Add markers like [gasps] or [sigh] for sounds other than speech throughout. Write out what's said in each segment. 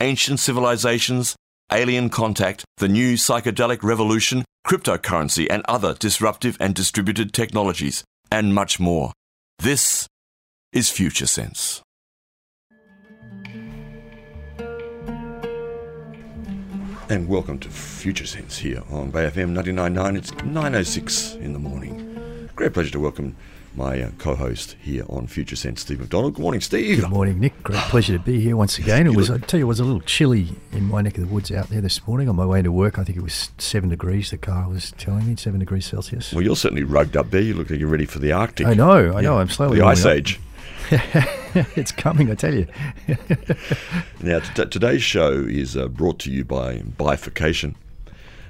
ancient civilizations, alien contact, the new psychedelic revolution, cryptocurrency, and other disruptive and distributed technologies, and much more. This is Future Sense. And welcome to Future Sense here on Bay FM 99.9. It's 9.06 in the morning. Great pleasure to welcome my uh, co-host here on Future Sense, Steve McDonald. Good morning, Steve. Good morning, Nick. Great [sighs] pleasure to be here once again. It was, I tell you, it was a little chilly in my neck of the woods out there this morning on my way to work. I think it was seven degrees. The car was telling me seven degrees Celsius. Well, you're certainly rugged up there. You look like you're ready for the Arctic. I know, I know. I'm slowly the ice age. [laughs] it's coming, I tell you. [laughs] Now, t- today's show is uh, brought to you by Bifurcation.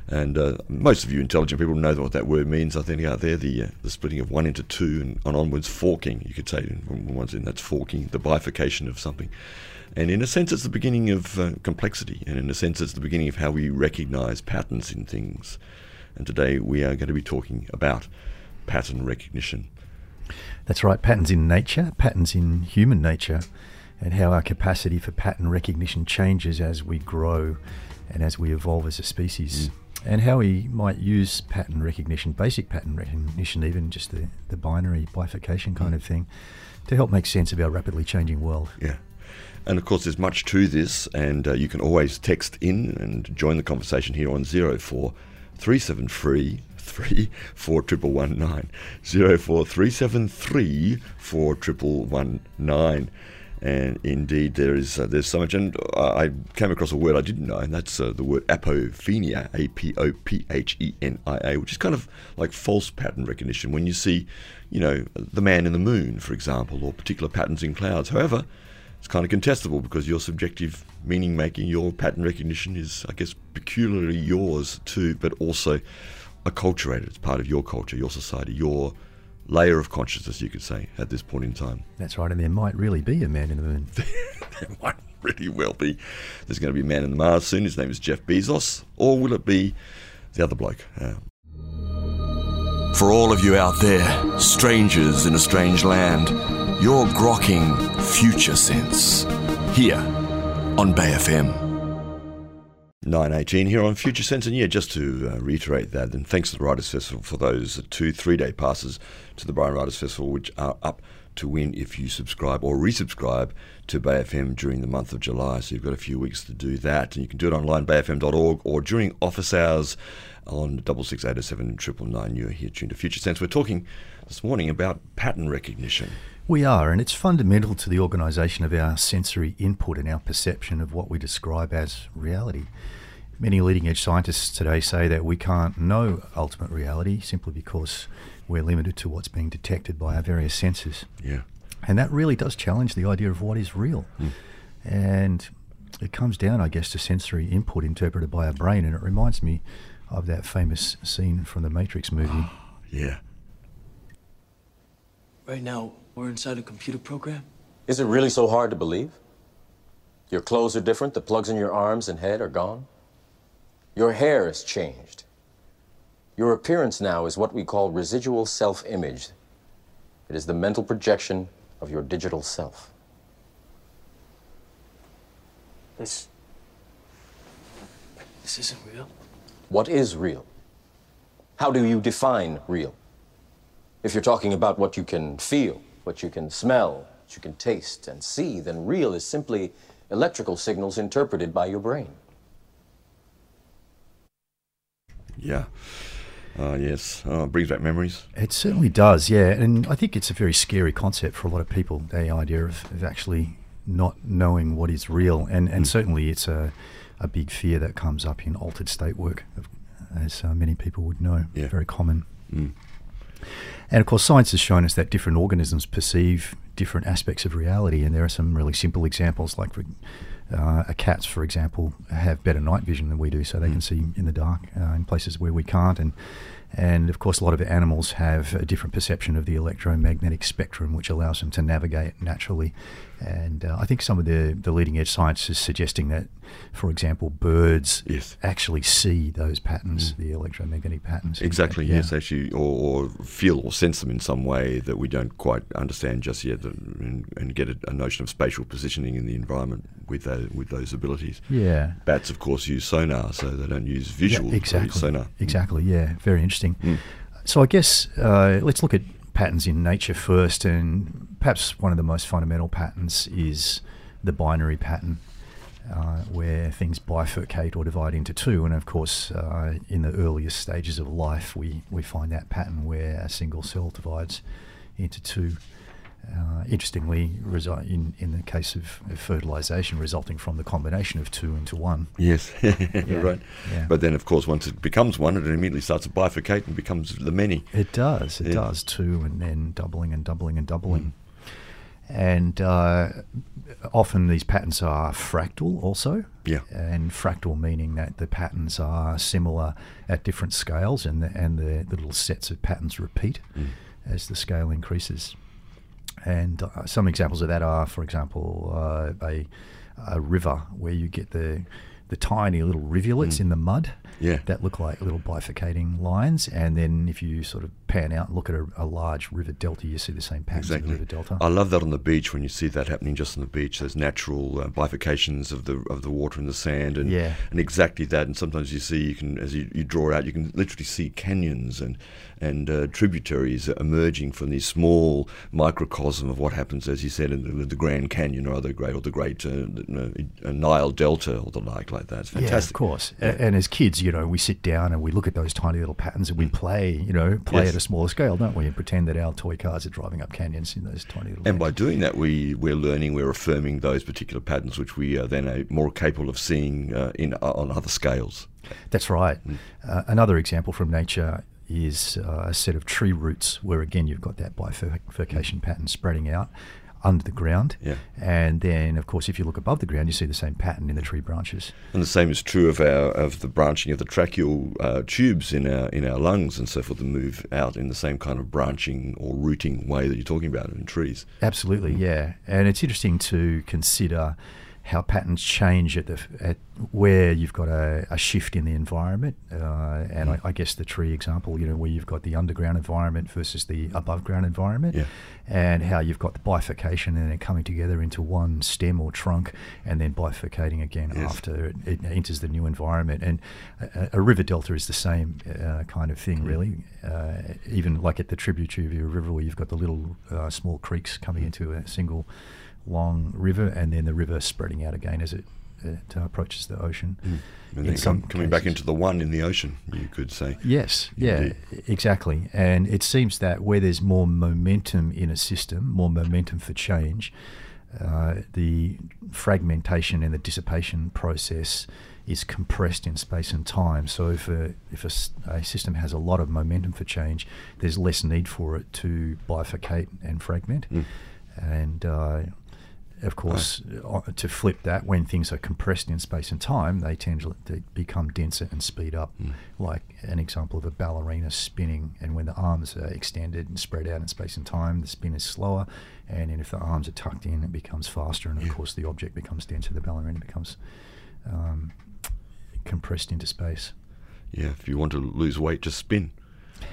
And uh, most of you intelligent people know what that word means, I think, out there the, uh, the splitting of one into two and on onwards, forking, you could say. When one's in, that's forking, the bifurcation of something. And in a sense, it's the beginning of uh, complexity. And in a sense, it's the beginning of how we recognize patterns in things. And today we are going to be talking about pattern recognition. That's right, patterns in nature, patterns in human nature, and how our capacity for pattern recognition changes as we grow and as we evolve as a species. And how we might use pattern recognition, basic pattern recognition, even just the, the binary bifurcation kind of thing, to help make sense of our rapidly changing world. Yeah. And of course, there's much to this, and uh, you can always text in and join the conversation here on 04 373 3 4119. 04 373 4119. And indeed, there is uh, there's so much. And I came across a word I didn't know, and that's uh, the word apophenia, A P O P H E N I A, which is kind of like false pattern recognition. When you see, you know, the man in the moon, for example, or particular patterns in clouds. However, it's kind of contestable because your subjective meaning making, your pattern recognition is, I guess, peculiarly yours too, but also acculturated. It's part of your culture, your society, your layer of consciousness, you could say, at this point in time. That's right, and there might really be a man in the moon. [laughs] there might really well be. There's going to be a man in the Mars soon. His name is Jeff Bezos. Or will it be the other bloke? Uh, For all of you out there, strangers in a strange land, you're grokking Future Sense here on Bay FM. 918 here on Future Sense. And yeah, just to uh, reiterate that, and thanks to the Writers' Festival for those two three day passes to the Byron Writers' Festival, which are up to win if you subscribe or resubscribe to Bay FM during the month of July. So you've got a few weeks to do that. And you can do it online, bayfm.org, or during office hours on 66807 and 999. You're here tuned to Future Sense. We're talking this morning about pattern recognition. We are, and it's fundamental to the organisation of our sensory input and our perception of what we describe as reality. Many leading edge scientists today say that we can't know ultimate reality simply because we're limited to what's being detected by our various senses. Yeah. And that really does challenge the idea of what is real. Hmm. And it comes down, I guess, to sensory input interpreted by our brain. And it reminds me of that famous scene from the Matrix movie. [gasps] Yeah. Right now, we're inside a computer program. Is it really so hard to believe? Your clothes are different, the plugs in your arms and head are gone. Your hair has changed. Your appearance now is what we call residual self image. It is the mental projection of your digital self. This. This isn't real. What is real? How do you define real? If you're talking about what you can feel, what you can smell, what you can taste and see, then real is simply electrical signals interpreted by your brain. Yeah. Uh, yes. Oh, brings back memories. It certainly does, yeah. And I think it's a very scary concept for a lot of people, the idea of, of actually not knowing what is real. And, and certainly it's a, a big fear that comes up in altered state work, as uh, many people would know. Yeah. Very common. And of course, science has shown us that different organisms perceive different aspects of reality. And there are some really simple examples, like Uh, cats, for example, have better night vision than we do, so they can see in the dark uh, in places where we can't. And and of course, a lot of animals have a different perception of the electromagnetic spectrum, which allows them to navigate naturally. And uh, I think some of the, the leading edge science is suggesting that, for example, birds Yes. actually see those patterns, the electromagnetic patterns. Exactly, Yeah. yes, actually, or, or feel or sense them in some way that we don't quite understand just yet, and, and get a, a notion of spatial positioning in the environment with those, with those abilities. Yeah. Bats, of course, use sonar, so they don't use visual. Yeah, exactly. sonar. Exactly. Yeah. Very interesting. So I guess uh, let's look at patterns in nature first, and perhaps one of the most fundamental patterns is the binary pattern. Uh, where things bifurcate or divide into two, and of course, uh, in the earliest stages of life, we, we find that pattern where a single cell divides into two. Uh, interestingly, resi- in in the case of, of fertilization, resulting from the combination of two into one. Yes, [laughs] right. yeah. But then, of course, once it becomes one, it immediately starts to bifurcate and becomes the many. It does. It Yeah. does too, and then doubling and doubling and doubling. And uh, often these patterns are fractal also. Yeah. And fractal meaning that the patterns are similar at different scales, and the, and the, the little sets of patterns repeat as the scale increases. And uh, some examples of that are, for example, uh, a, a river where you get the the tiny little rivulets in the mud Yeah. that look like little bifurcating lines. And then if you sort of pan out and look at a, a large river delta, you see the same patterns in Exactly. the river delta. I love that on the beach when you see that happening just on the beach. Those natural uh, bifurcations of the of the water and the sand, and Yeah. and exactly that. And sometimes you see you can as you, you draw out, you can literally see canyons and and uh, tributaries emerging from these small microcosm of what happens, as you said, in the, the Grand Canyon or the Great or the Great uh, uh, Nile Delta or the like like that. It's Yeah, of course. A- And as kids, you know, we sit down and we look at those tiny little patterns and we play, you know, play Mm. Yes. at a smaller scale, don't we? And pretend that our toy cars are driving up canyons in those tiny little. And by doing that, we, we're learning, we're affirming those particular patterns, which we are then more capable of seeing uh, in uh, on other scales. That's right. Mm. Uh, another example from nature is uh, a set of tree roots where, again, you've got that bifurcation pattern spreading out under the ground. Yeah. And then, of course, if you look above the ground, you see the same pattern in the tree branches. And the same is true of our of the branching of the tracheal uh, tubes in our in our lungs and so forth, that move out in the same kind of branching or rooting way that you're talking about in trees. Absolutely, yeah. And it's interesting to consider how patterns change at the at where you've got a, a shift in the environment, uh, and I, I guess the tree example, you know, where you've got the underground environment versus the above ground environment, Yeah. and how you've got the bifurcation and then coming together into one stem or trunk, and then bifurcating again Yes. after it, it enters the new environment. And a, a river delta is the same uh, kind of thing, really. Uh, even like at the tributary of your river, where you've got the little uh, small creeks coming into a single long river, and then the river spreading out again as it, it uh, approaches the ocean. And then some com- coming back into the one in the ocean, you could say. Yes, yeah, exactly. And it seems that where there's more momentum in a system, more momentum for change, uh, the fragmentation and the dissipation process is compressed in space and time. So if a, if a, a system has a lot of momentum for change, there's less need for it to bifurcate and fragment. And uh, of course, uh, to flip that, when things are compressed in space and time, they tend to become denser and speed up. Like an example of a ballerina spinning, and when the arms are extended and spread out in space and time, the spin is slower. And then if the arms are tucked in, it becomes faster. And of course, the object becomes denser. The ballerina becomes um, compressed into space. Yeah, if you want to lose weight, just spin. [laughs]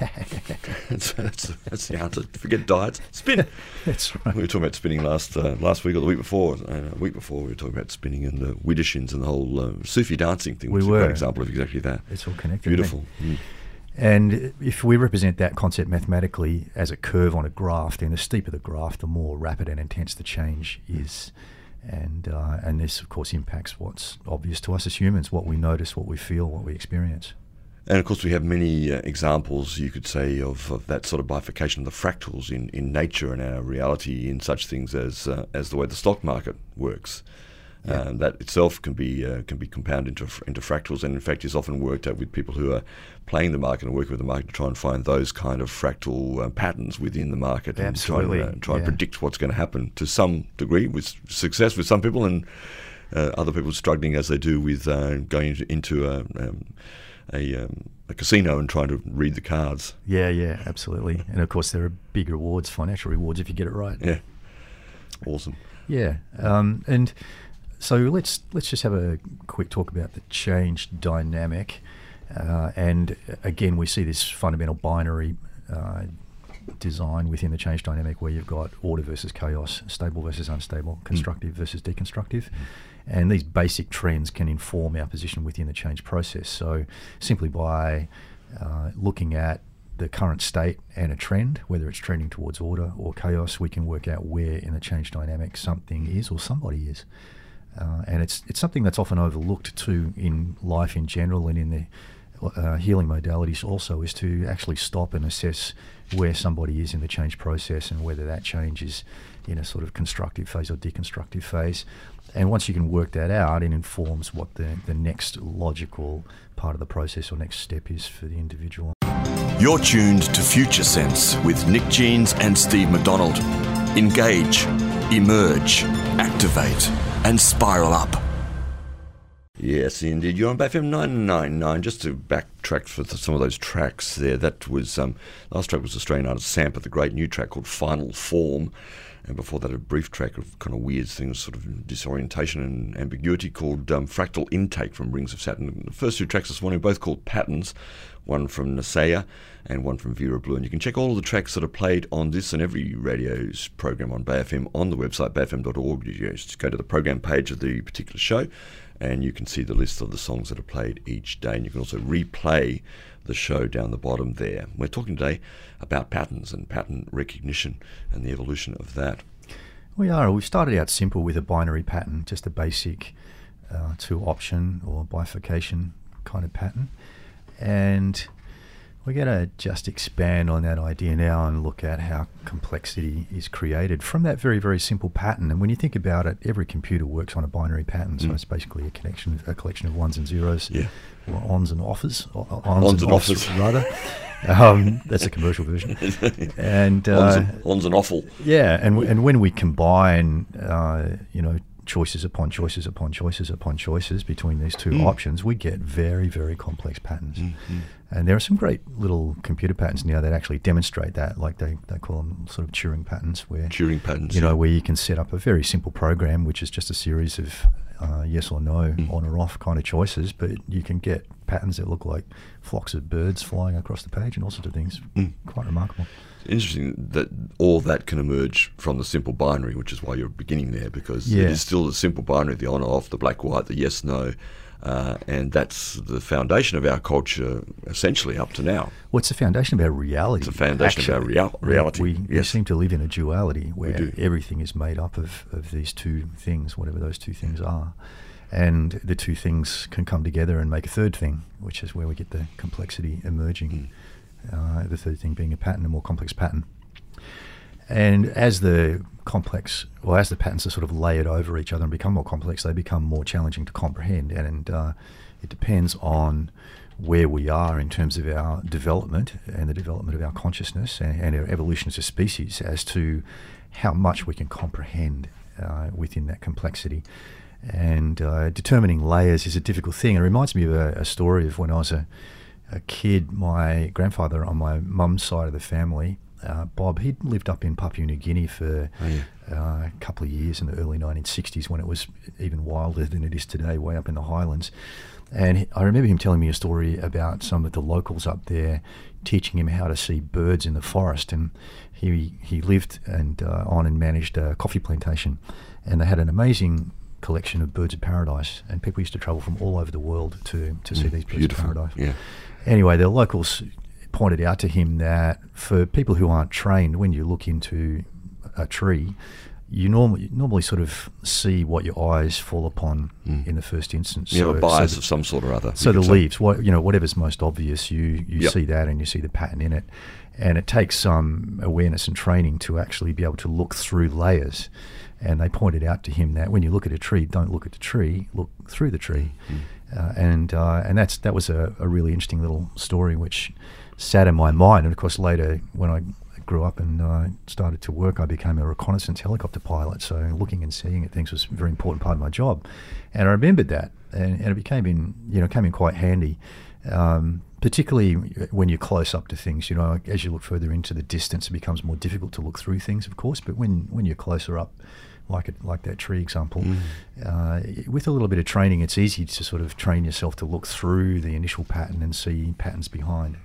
that's, that's, that's the answer. Forget diets, spin. [laughs] That's right. We were talking about spinning last uh, last week or the week before. Uh, a week before, we were talking about spinning and the widdershins and the whole uh, Sufi dancing thing, We which is a were. great example of exactly that. It's all connected. Beautiful. Mm. And if we represent that concept mathematically as a curve on a graph, then the steeper the graph, the more rapid and intense the change is. And, uh, and this, of course, impacts what's obvious to us as humans, what we notice, what we feel, what we experience. And of course, we have many uh, examples, you could say, of, of that sort of bifurcation of the fractals in, in nature and our reality in such things as uh, as the way the stock market works. Yeah. Um, that itself can be uh, can be compounded into into fractals, and in fact, is often worked out with people who are playing the market and working with the market to try and find those kind of fractal uh, patterns within the market Absolutely, and try, and, uh, try and predict what's going to happen to some degree with success with some people and uh, other people struggling as they do with uh, going into, into a, um, a, um, a casino and trying to read the cards. Yeah, yeah, absolutely. And of course, there are big rewards, financial rewards, if you get it right. Yeah, awesome. Yeah, um, and so let's let's just have a quick talk about the change dynamic. Uh, and again, we see this fundamental binary uh, design within the change dynamic where you've got order versus chaos, stable versus unstable, constructive versus deconstructive. And these basic trends can inform our position within the change process. So, simply by uh, looking at the current state and a trend, whether it's trending towards order or chaos, we can work out where in the change dynamic something is or somebody is. Uh, and it's it's something that's often overlooked too in life in general and in the uh, healing modalities also is to actually stop and assess where somebody is in the change process and whether that change is in a sort of constructive phase or deconstructive phase. And once you can work that out, it informs what the, the next logical part of the process or next step is for the individual. You're tuned to Future Sense with Nick Jeans and Steve McDonald. Engage, emerge, activate, and spiral up. Yes, indeed. You're on BFM 999. Just to backtrack for some of those tracks there, that was, um, last track was Australian artist Sampa, the great new track called Final Form. And before that, a brief track of kind of weird things, sort of disorientation and ambiguity called um, Fractal Intake from Rings of Saturn. The first two tracks this morning both called Patterns, one from Nasaya and one from Vera Blue. And you can check all of the tracks that are played on this and every radio's program on BayFM on the website, bayfm.org. You just go to the program page of the particular show and you can see the list of the songs that are played each day. And you can also replay the show down the bottom there. We're talking today about patterns and pattern recognition and the evolution of that. We are. We started out simple with a binary pattern, just a basic uh, two option or bifurcation kind of pattern. And we're going to just expand on that idea now and look at how complexity is created from that very, very simple pattern. And when you think about it, every computer works on a binary pattern, so Mm. it's basically a connection, a collection of ones and zeros, Yeah. or ons and offers, or, Ons ons, and and offs, offers. rather. [laughs] Um, that's a commercial version. [laughs] And uh, Ons and, ons and awful. yeah, and w- and when we combine, uh, you know, choices upon choices upon choices upon choices between these two Mm. options, we get very very complex patterns. And there are some great little computer patterns now that actually demonstrate that, like they, they call them sort of Turing patterns, where Turing patterns. you know yeah. where you can set up a very simple program, which is just a series of uh, yes or no, Mm. on or off kind of choices, but you can get patterns that look like flocks of birds flying across the page and all sorts of things. Mm. Quite remarkable. Interesting that all that can emerge from the simple binary, which is why you're beginning there, because Yeah. it is still the simple binary, the on off, the black white, the yes no. Uh, and that's the foundation of our culture essentially up to now. Well, it's the foundation of our reality. It's the foundation of our real- reality, We, we yes. seem to live in a duality where everything is made up of, of these two things, whatever those two things are. And the two things can come together and make a third thing, which is where we get the complexity emerging. Uh, the third thing being a pattern, a more complex pattern. And as the complex, well, as the patterns are sort of layered over each other and become more complex, they become more challenging to comprehend. And uh, it depends on where we are in terms of our development and the development of our consciousness and, and our evolution as a species as to how much we can comprehend uh, within that complexity. And uh, determining layers is a difficult thing. It reminds me of a, a story of when I was a, a kid. My grandfather on my mum's side of the family, uh, Bob, he'd lived up in Papua New Guinea for Oh, yeah. uh, a couple of years in the early 1960s when it was even wilder than it is today, way up in the highlands. And I remember him telling me a story about some of the locals up there teaching him how to see birds in the forest. And he he lived and uh, on and managed a coffee plantation, and they had an amazing collection of birds of paradise. And people used to travel from all over the world to to see these birds Mm, Beautiful. of paradise. Yeah. Anyway, the locals pointed out to him that for people who aren't trained, when you look into a tree, you normally normally sort of see what your eyes fall upon in the first instance. Mm. You have a So- so the- of some sort or other. so the leaves, what you know, whatever's most obvious, you you Yep. see that and you see the pattern in it, and it takes some awareness and training to actually be able to look through layers. And they pointed out to him that when you look at a tree, don't look at the tree, look through the tree, Mm. Uh, and uh, and that's that was a, a really interesting little story which sat in my mind. And of course, later when I grew up and uh, started to work, I became a reconnaissance helicopter pilot. So looking and seeing at things was a very important part of my job, and I remembered that, and, and it became in you know came in quite handy. Um, particularly when you're close up to things, you know, as you look further into the distance, it becomes more difficult to look through things, of course. But when, when you're closer up, like it, like that tree example, mm. uh, with a little bit of training, it's easy to sort of train yourself to look through the initial pattern and see patterns behind.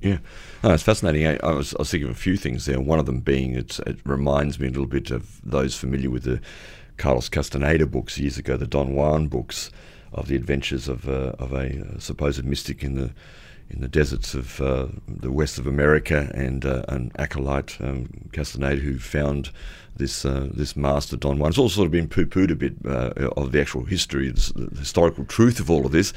Yeah, oh, it's fascinating. I, I, was, I was thinking of a few things there. One of them being it reminds me a little bit of those familiar with the Carlos Castaneda books years ago, the Don Juan books of the adventures of, uh, of a uh, supposed mystic in the in the deserts of uh, the west of America and uh, an acolyte um, Castaneda who found this uh, this master Don Juan. It's all sort of been poo-pooed a bit uh, of the actual history, the, historical truth of all of this,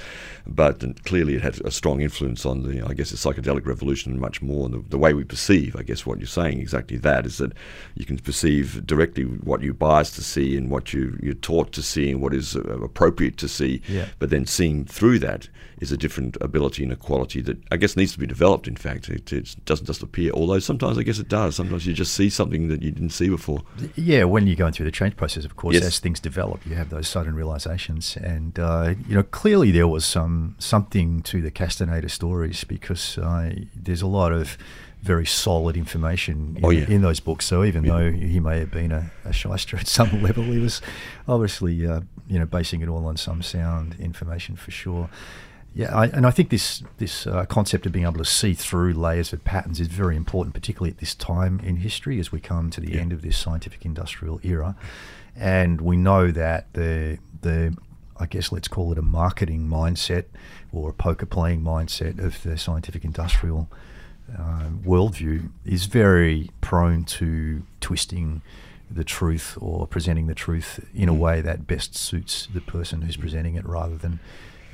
but clearly it had a strong influence on the, I guess, the psychedelic revolution and much more. The, the, way we perceive, I guess, what you're saying exactly that is that you can perceive directly what you're biased to see and what you, you're taught to see and what is uh, appropriate to see, yeah. but then seeing through that is a different ability and a quality that I guess needs to be developed. In fact, it, it, doesn't just appear. Although sometimes I guess it does. Sometimes you just see something that you didn't see before. Yeah, when you're going through the change process, of course, yes. as things develop, you have those sudden realizations, and uh, you know clearly there was some something to the Castaneda stories because uh, there's a lot of very solid information in, oh, yeah. in those books. So even yeah. though he may have been a, a shyster at some [laughs] level, he was obviously uh, you know basing it all on some sound information for sure. Yeah, I, and I think this this uh, concept of being able to see through layers of patterns is very important, particularly at this time in history as we come to the yeah. end of this scientific industrial era, and we know that the the I guess let's call it a marketing mindset or a poker playing mindset of the scientific industrial uh, worldview is very prone to twisting the truth or presenting the truth in a mm. way that best suits the person who's presenting it rather than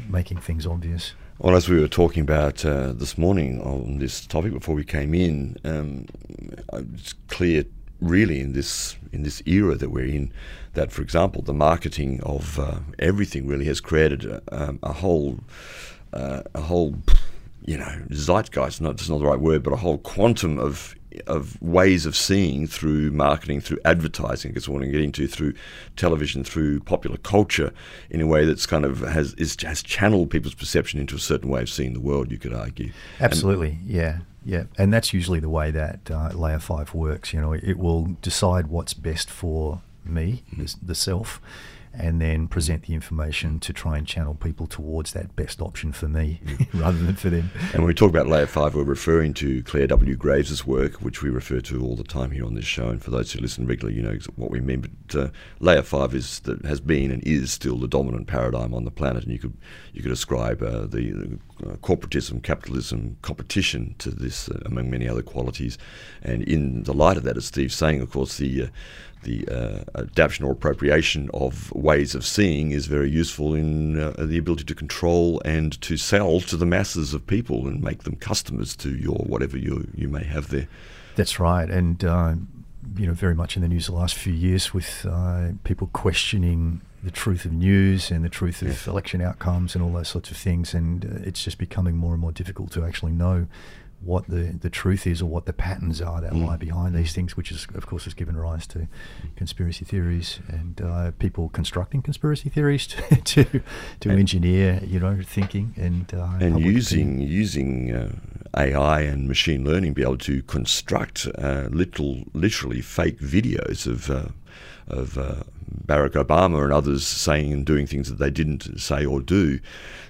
making things obvious. Well, as we were talking about uh, this morning on this topic before we came in, um, it's clear, really, in this in this era that we're in, that, for example, the marketing of uh, everything really has created a, um, a whole uh, a whole you know zeitgeist. Not just not the right word, but a whole quantum of of ways of seeing through marketing, through advertising, because what I'm getting to through television, through popular culture, in a way that's kind of has is, has channeled people's perception into a certain way of seeing the world. You could argue. Absolutely, and, yeah, yeah, and that's usually the way that uh, layer five works. You know, it will decide what's best for me, mm-hmm. the, the self, and then present the information to try and channel people towards that best option for me [laughs] rather than for them. And when we talk about layer five, we're referring to Clare W. Graves' work, which we refer to all the time here on this show. And for those who listen regularly, you know what we mean. But uh, layer five is that has been and is still the dominant paradigm on the planet, and you could you could ascribe uh, the uh, corporatism, capitalism, competition to this, uh, among many other qualities. And in the light of that, as Steve's saying, of course, the uh, the uh, adaptation or appropriation of ways of seeing is very useful in uh, the ability to control and to sell to the masses of people and make them customers to your whatever you you may have there. That's right, and uh, you know very much in the news the last few years with people questioning the truth of news and the truth of election outcomes and all those sorts of things, and uh, it's just becoming more and more difficult to actually know what the, the truth is or what the patterns are that mm. lie behind these things, which is of course has given rise to conspiracy theories and uh, people constructing conspiracy theories [laughs] to to, to engineer you know thinking and uh, and using using uh, AI and machine learning be able to construct uh, literal literally fake videos of uh, of uh, Barack Obama and others saying and doing things that they didn't say or do.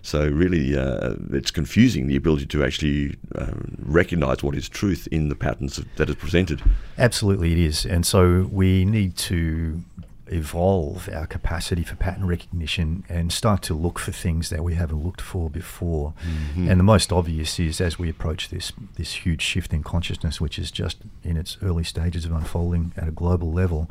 So really, uh, it's confusing the ability to actually uh, recognise what is truth in the patterns that is presented. Absolutely, it is, and so we need to evolve our capacity for pattern recognition and start to look for things that we haven't looked for before. Mm-hmm. And the most obvious is as we approach this this huge shift in consciousness, which is just in its early stages of unfolding at a global level,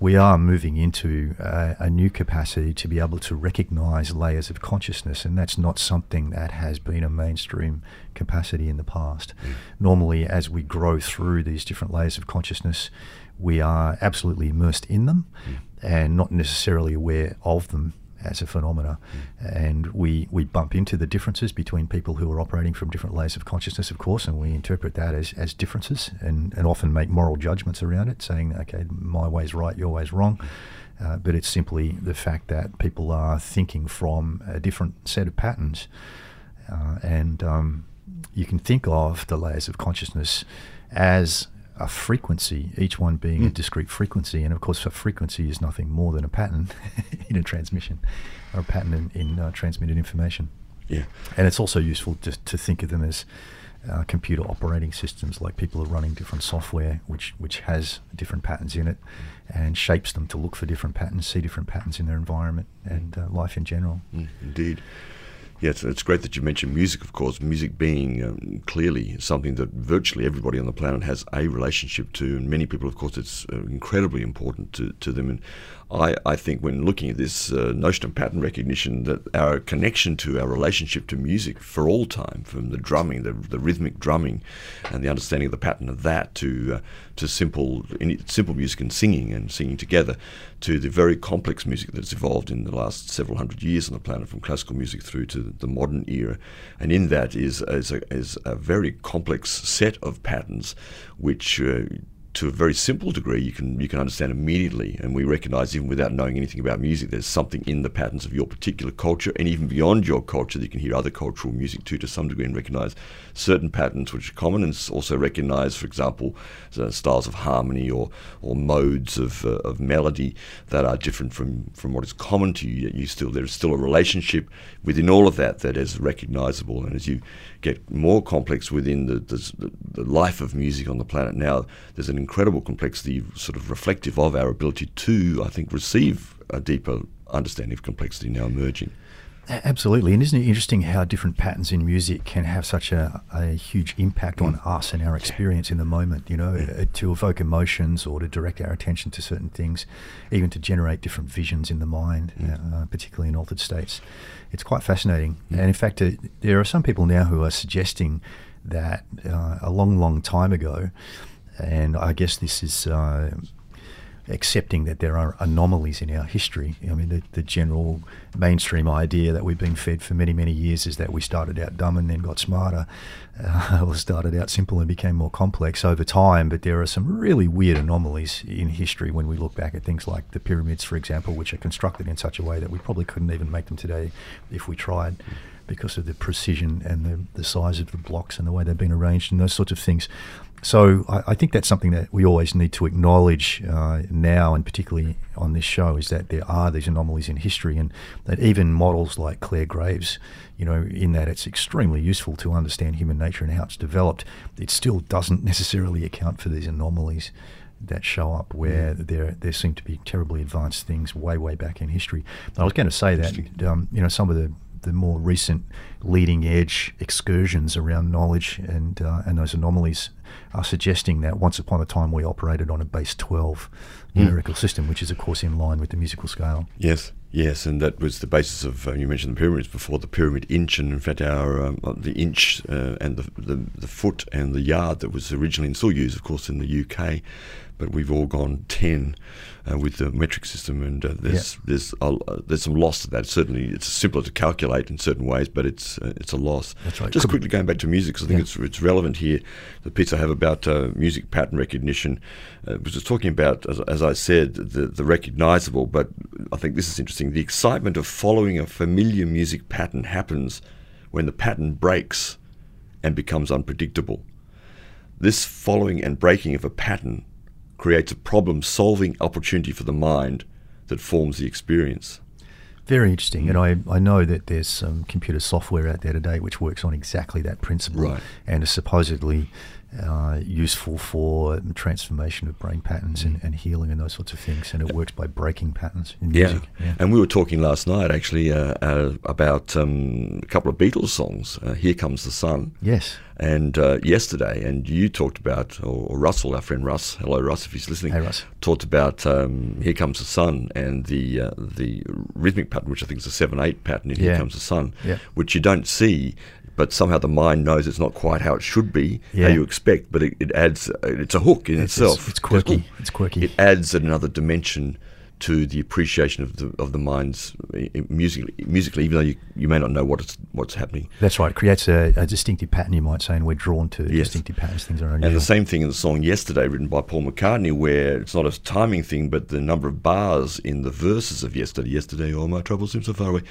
we are moving into a, a new capacity to be able to recognize layers of consciousness, and that's not something that has been a mainstream capacity in the past. Mm. Normally, as we grow through these different layers of consciousness, we are absolutely immersed in them. Mm and not necessarily aware of them as a phenomena, and we we bump into the differences between people who are operating from different layers of consciousness, of course, and we interpret that as, as differences, and, and often make moral judgments around it, saying, okay, my way's right, your way's wrong. Uh, but it's simply the fact that people are thinking from a different set of patterns, uh, and um, you can think of the layers of consciousness as a frequency, each one being mm. a discrete frequency. And of course, a frequency is nothing more than a pattern [laughs] in a transmission or a pattern in, in uh, transmitted information. Yeah. And it's also useful to, to think of them as uh, computer operating systems, like people are running different software, which, which has different patterns in it and shapes them to look for different patterns, see different patterns in their environment and uh, life in general. Mm, indeed. Yeah, it's, great that you mentioned music, of course. Music being um, clearly something that virtually everybody on the planet has a relationship to, and many people, of course, it's uh, incredibly important to, to them. And I, I think when looking at this uh, notion of pattern recognition, that our connection to our relationship to music for all time, from the drumming, the, the rhythmic drumming, and the understanding of the pattern of that, to uh, to simple simple music and singing and singing together, to the very complex music that's evolved in the last several hundred years on the planet, from classical music through to the modern era, and in that is is a, is a very complex set of patterns, which uh, to a very simple degree, you can you can understand immediately, and we recognise even without knowing anything about music, there's something in the patterns of your particular culture, and even beyond your culture, that you can hear other cultural music too to some degree and recognise certain patterns which are common, and also recognise, for example, uh, styles of harmony or or modes of uh, of melody that are different from from what is common to you. Yet you still there's still a relationship within all of that that is recognisable, and as you get more complex within the, the, the life of music on the planet now, there's an incredible complexity, sort of reflective of our ability to, I think, receive a deeper understanding of complexity now emerging. Absolutely, and isn't it interesting how different patterns in music can have such a, a huge impact on mm. us and our experience in the moment? You know, yeah. Uh, to evoke emotions or to direct our attention to certain things, even to generate different visions in the mind, mm. uh, particularly in altered states. It's quite fascinating, mm. and in fact, uh, there are some people now who are suggesting that uh, a long, long time ago, and I guess this is uh, accepting that there are anomalies in our history. I mean, the, the general mainstream idea that we've been fed for many, many years is that we started out dumb and then got smarter, uh, [laughs] or started out simple and became more complex over time. But there are some really weird anomalies in history when we look back at things like the pyramids, for example, which are constructed in such a way that we probably couldn't even make them today if we tried because of the precision and the, the size of the blocks and the way they've been arranged and those sorts of things. So I, I, think that's something that we always need to acknowledge uh, now, and particularly on this show, is that there are these anomalies in history, and that even models like Clare Graves, you know, in that it's extremely useful to understand human nature and how it's developed, it still doesn't [laughs] necessarily account for these anomalies that show up where mm. there there seem to be terribly advanced things way way back in history. I was going to say that um, you know some of the the more recent leading edge excursions around knowledge and uh, and those anomalies are suggesting that once upon a time we operated on a base 12 mm. numerical system, which is of course in line with the musical scale. Yes. Yes, and that was the basis of uh, you mentioned the pyramids before the pyramid inch, and in fact our um, the inch uh, and the, the, the foot and the yard that was originally and still used, of course, in the UK, but we've all gone ten uh, with the metric system, and uh, there's yeah. there's uh, there's some loss to that. Certainly, it's simpler to calculate in certain ways, but it's uh, it's a loss. That's right. Just Could quickly going back to music, because I think yeah. it's it's relevant here. The piece I have about uh, music pattern recognition uh, was just talking about, as, as I said, the the recognizable. But I think this is interesting. The excitement of following a familiar music pattern happens when the pattern breaks and becomes unpredictable. This following and breaking of a pattern creates a problem solving opportunity for the mind that forms the experience. Very interesting. And hmm. I, I know that there's some computer software out there today which works on exactly that principle right. and is supposedly uh, useful for transformation of brain patterns and, and, healing and those sorts of things. And it works by breaking patterns in yeah. music. Yeah. And we were talking last night actually uh, uh, about um, a couple of Beatles songs, uh, Here Comes the Sun. Yes and uh, yesterday, and you talked about, or, or, Russell, our friend Russ, hello Russ, if he's listening, hey, Russ. talked about um, "Here Comes the Sun" and the uh, the rhythmic pattern, which I think is a seven eight pattern in yeah. "Here Comes the Sun," yeah. which you don't see. But somehow the mind knows it's not quite how it should be, yeah. how you expect. But it, it adds, uh, it's a hook in it's, itself. It's, it's quirky. It's quirky. It adds another dimension to the appreciation of the of the mind's uh, uh, musically, musically even though you, you may not know what it's, what's happening. That's right. It creates a, a distinctive pattern, you might say, and we're drawn to Yes. distinctive patterns. Things are unusual. And the same thing in the song Yesterday, written by Paul McCartney, where it's not a timing thing, but the number of bars in the verses of Yesterday, Yesterday, all my troubles seem so far away,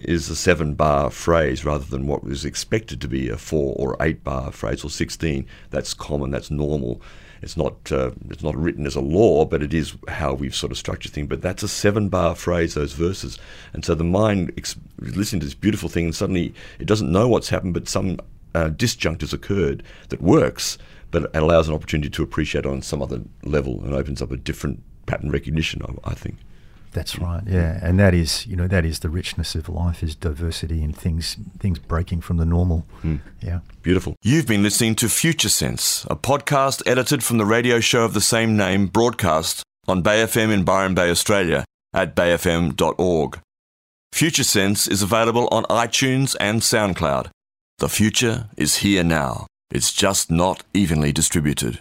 is a seven bar phrase rather than what was expected to be a four or eight bar phrase or 16. That's common, that's normal. It's not, uh, it's not written as a law, but it is how we've sort of structured things. But that's a seven bar phrase, those verses. And so the mind ex- listening to this beautiful thing, and suddenly it doesn't know what's happened, but some uh, disjunct has occurred that works, but allows an opportunity to appreciate on some other level and opens up a different pattern recognition, I, I think. That's right. Yeah, and that is you know that is the richness of life is diversity and things things breaking from the normal. Hmm. Yeah. Beautiful. You've been listening to Future Sense, a podcast edited from the radio show of the same name, broadcast on Bay FM in Byron Bay, Australia, at bayfm.org. Future Sense is available on iTunes and SoundCloud. The future is here now. It's just not evenly distributed.